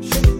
Sugar.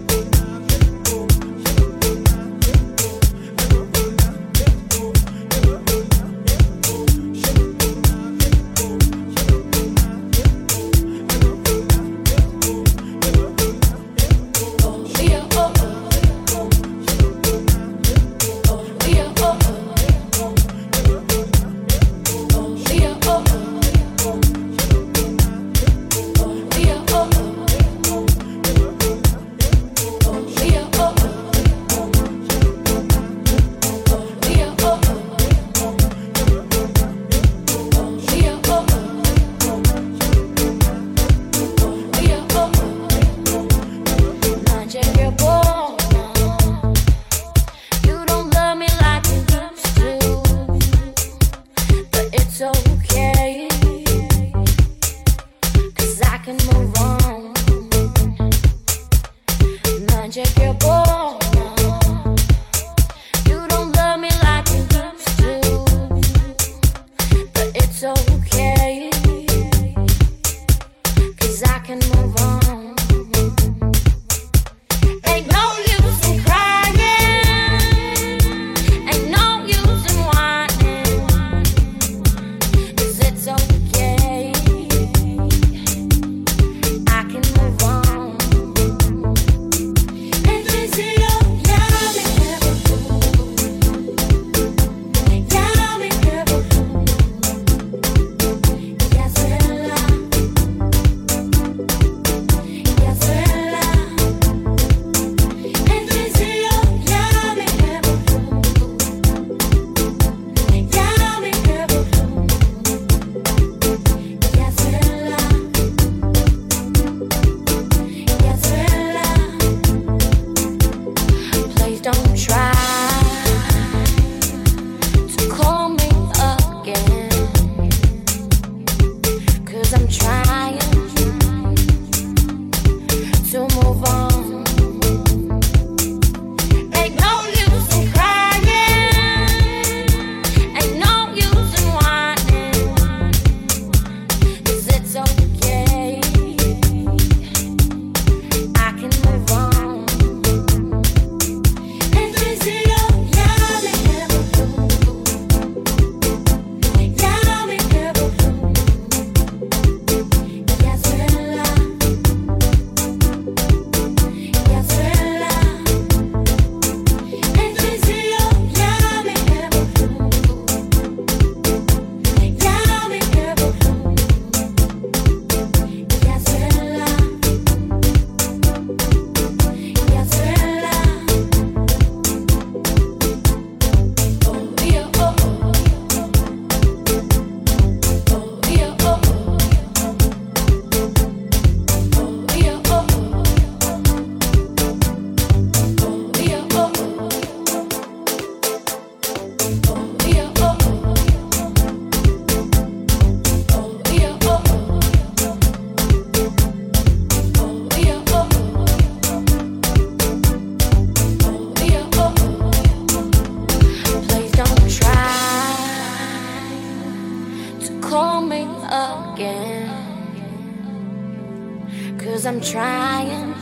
Cause I'm trying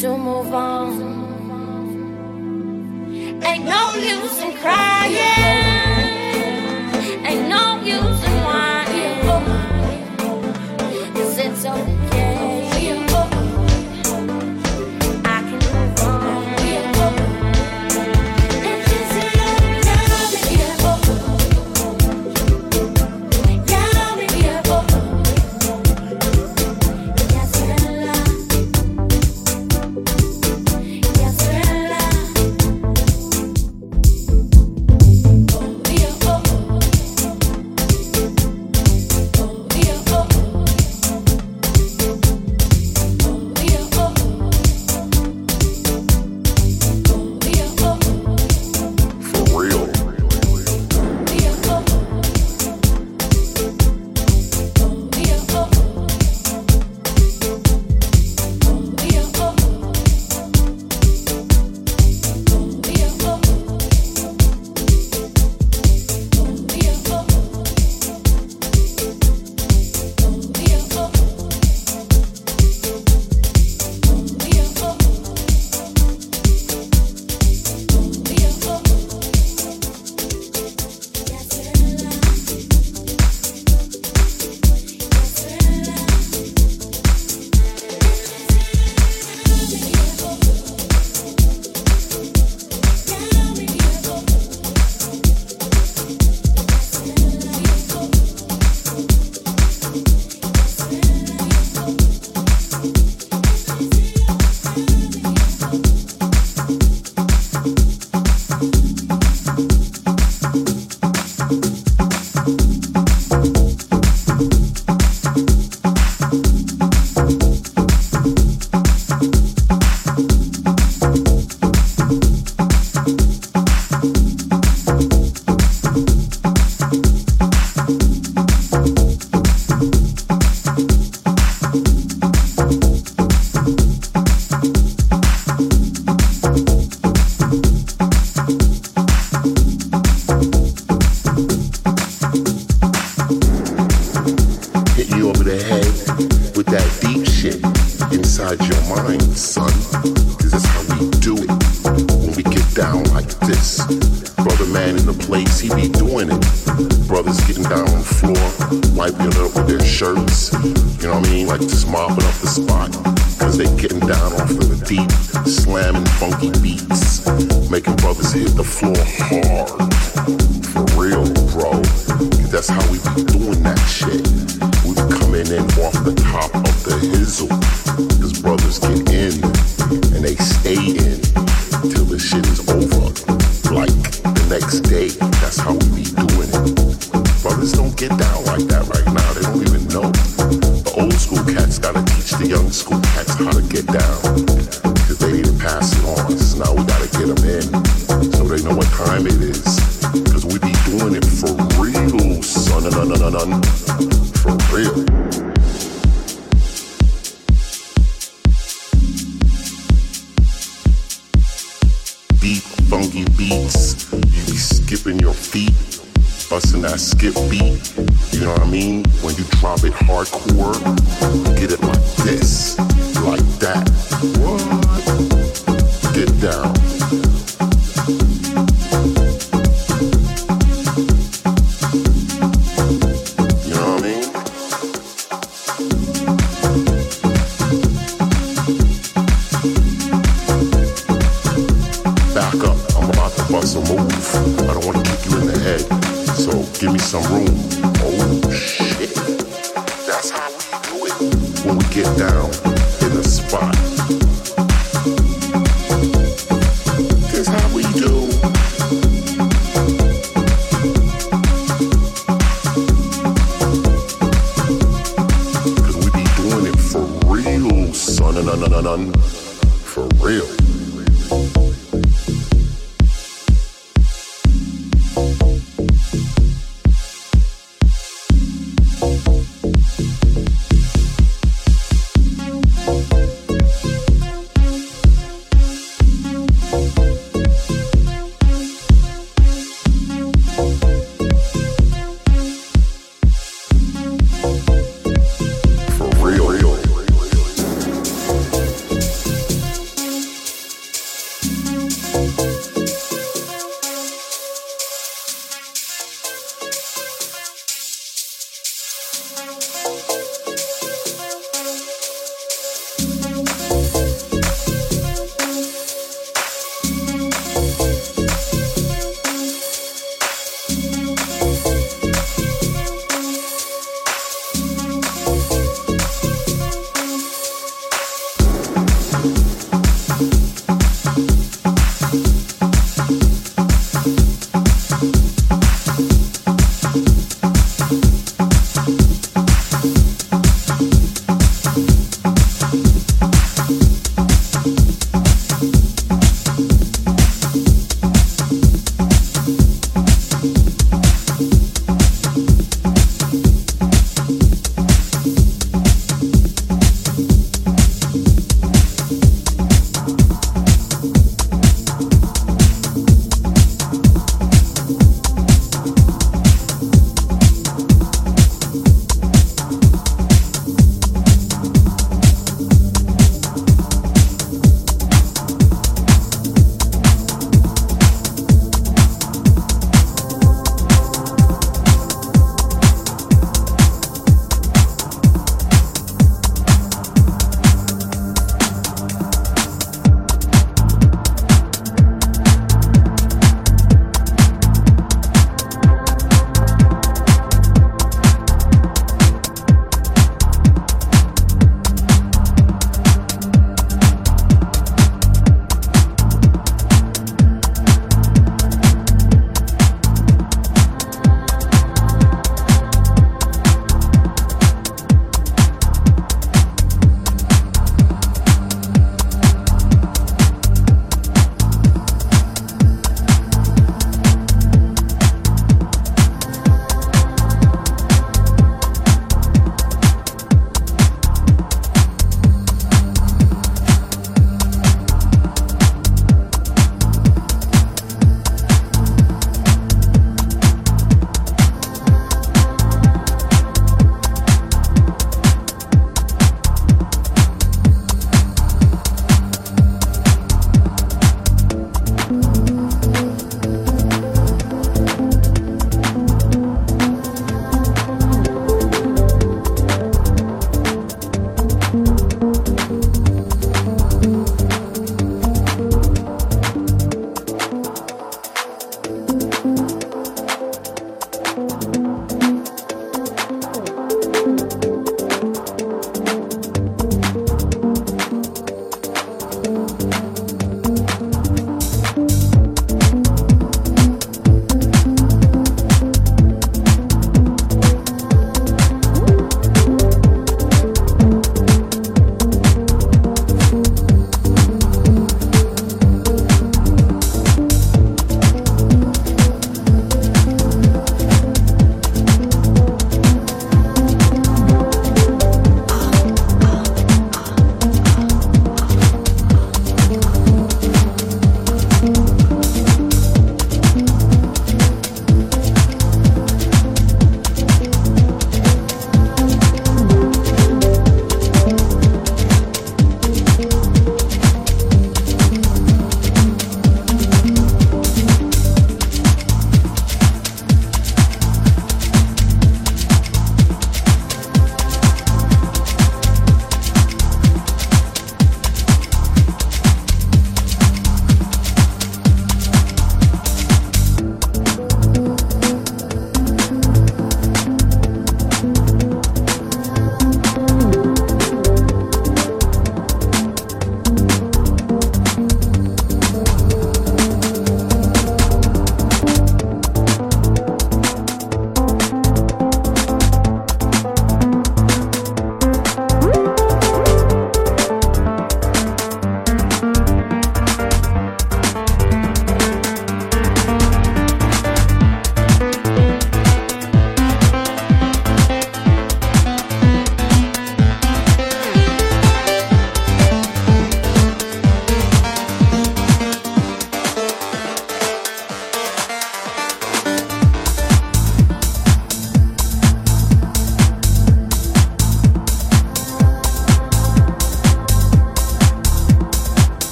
to move on. Ain't no use in crying. Ain't no use. on.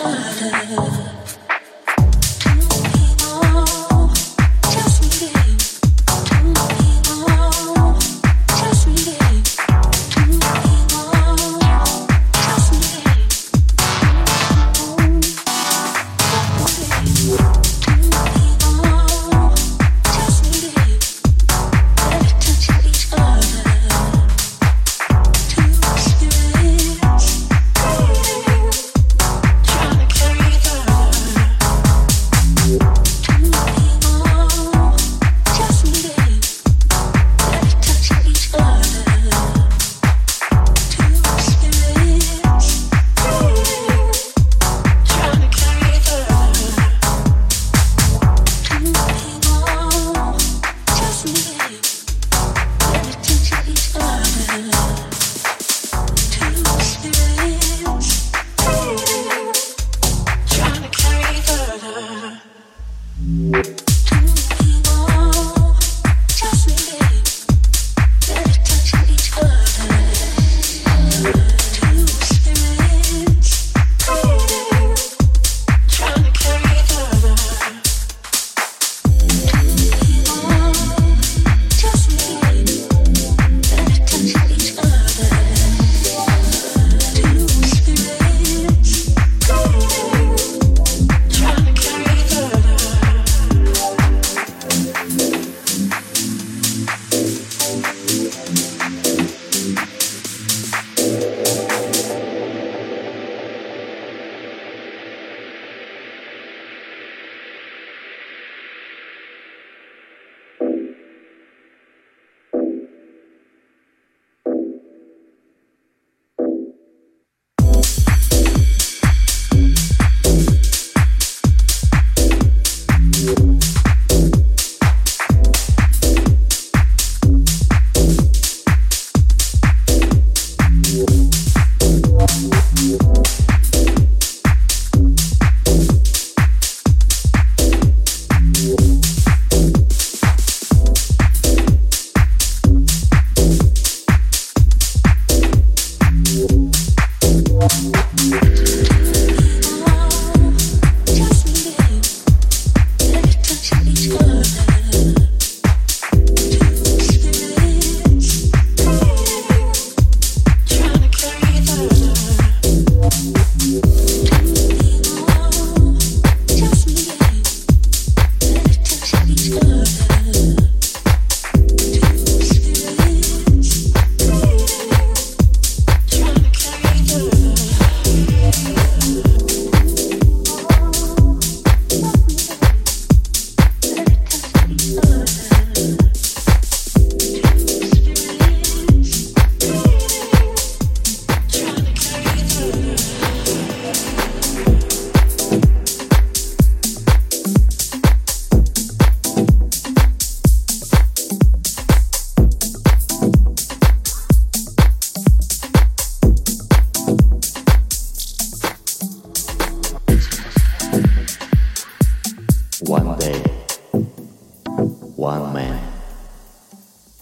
father.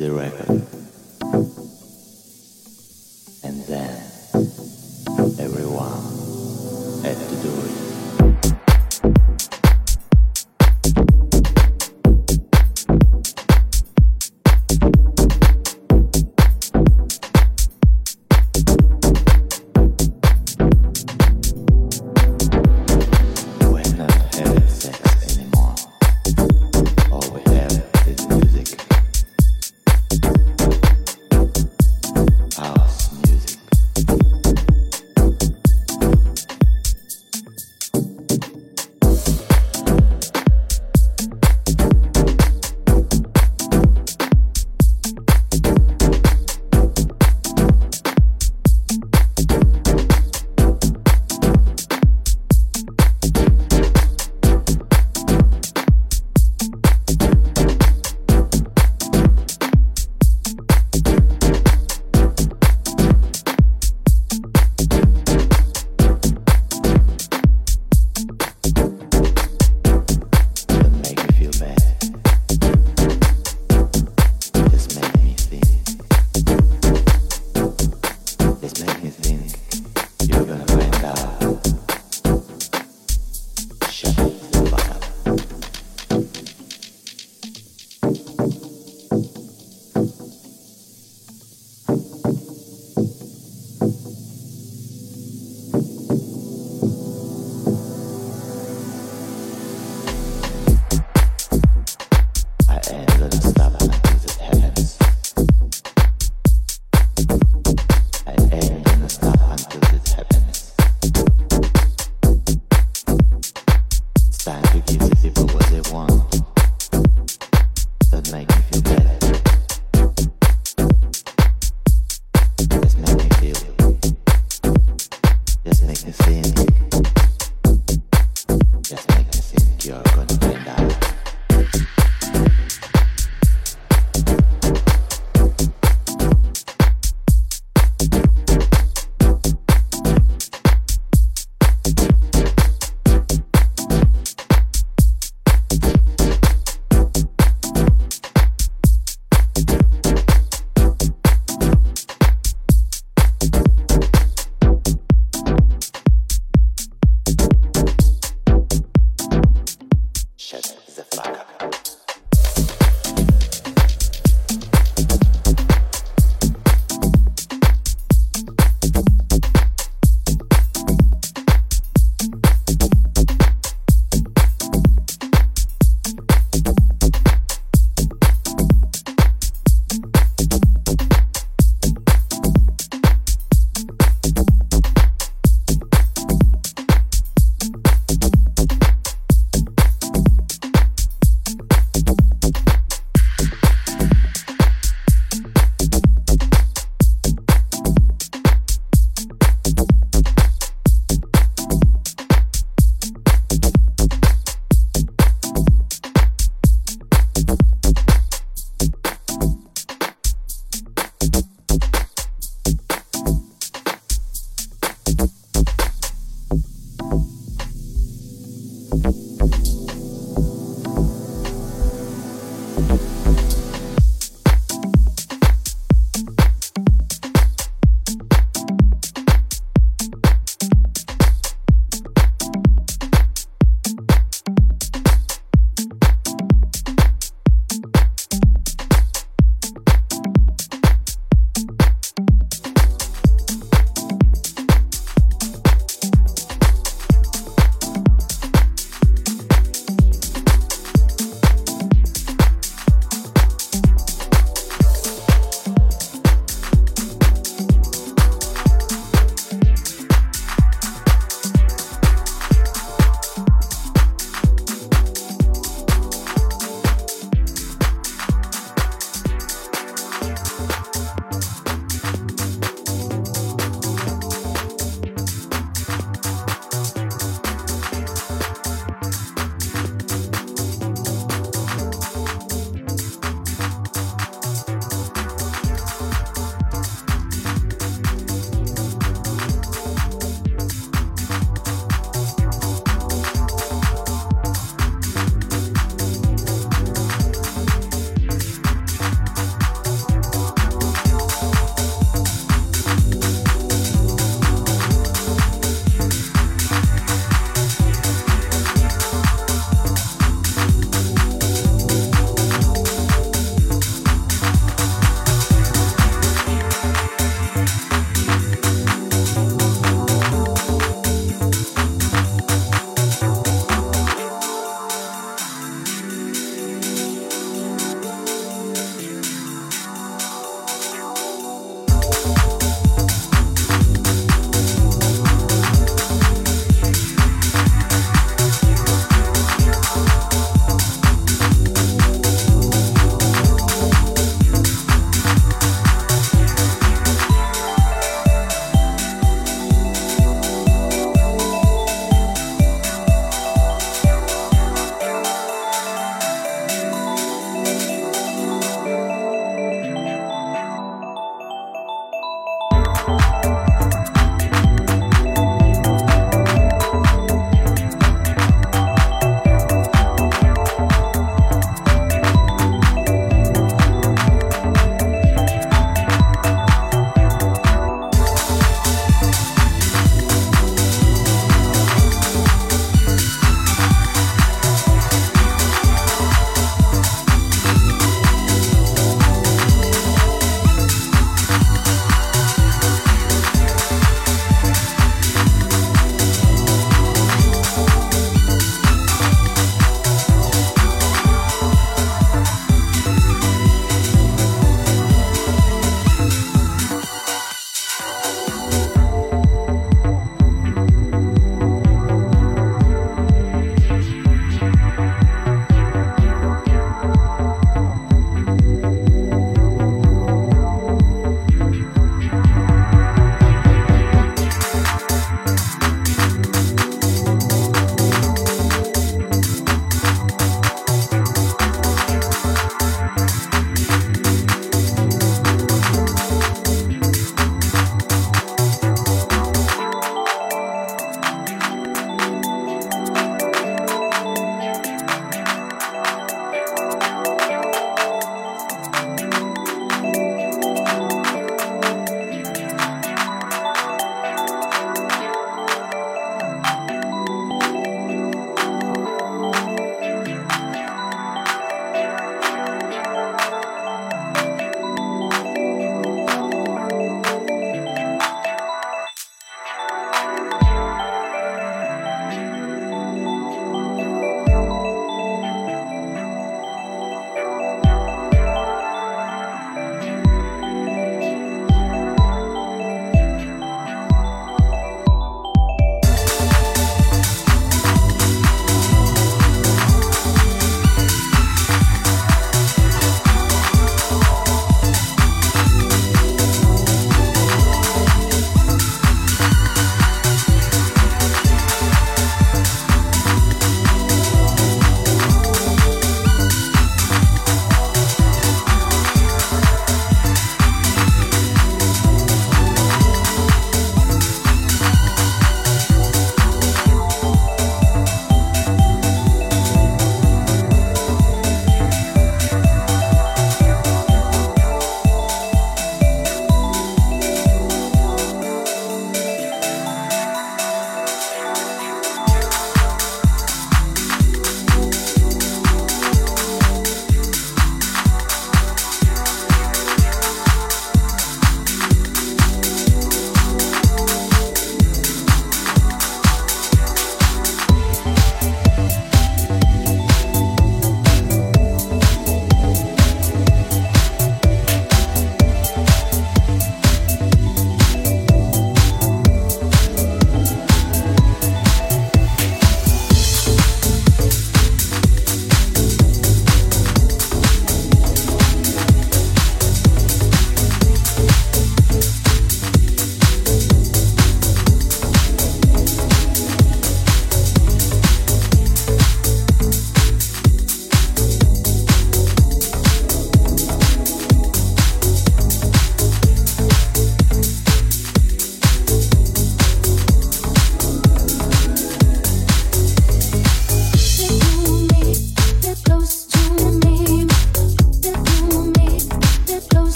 the record.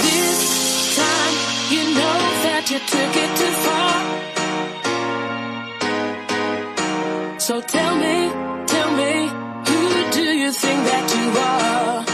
This time, you know that you took it too far. So tell me, tell me, who do you think that you are?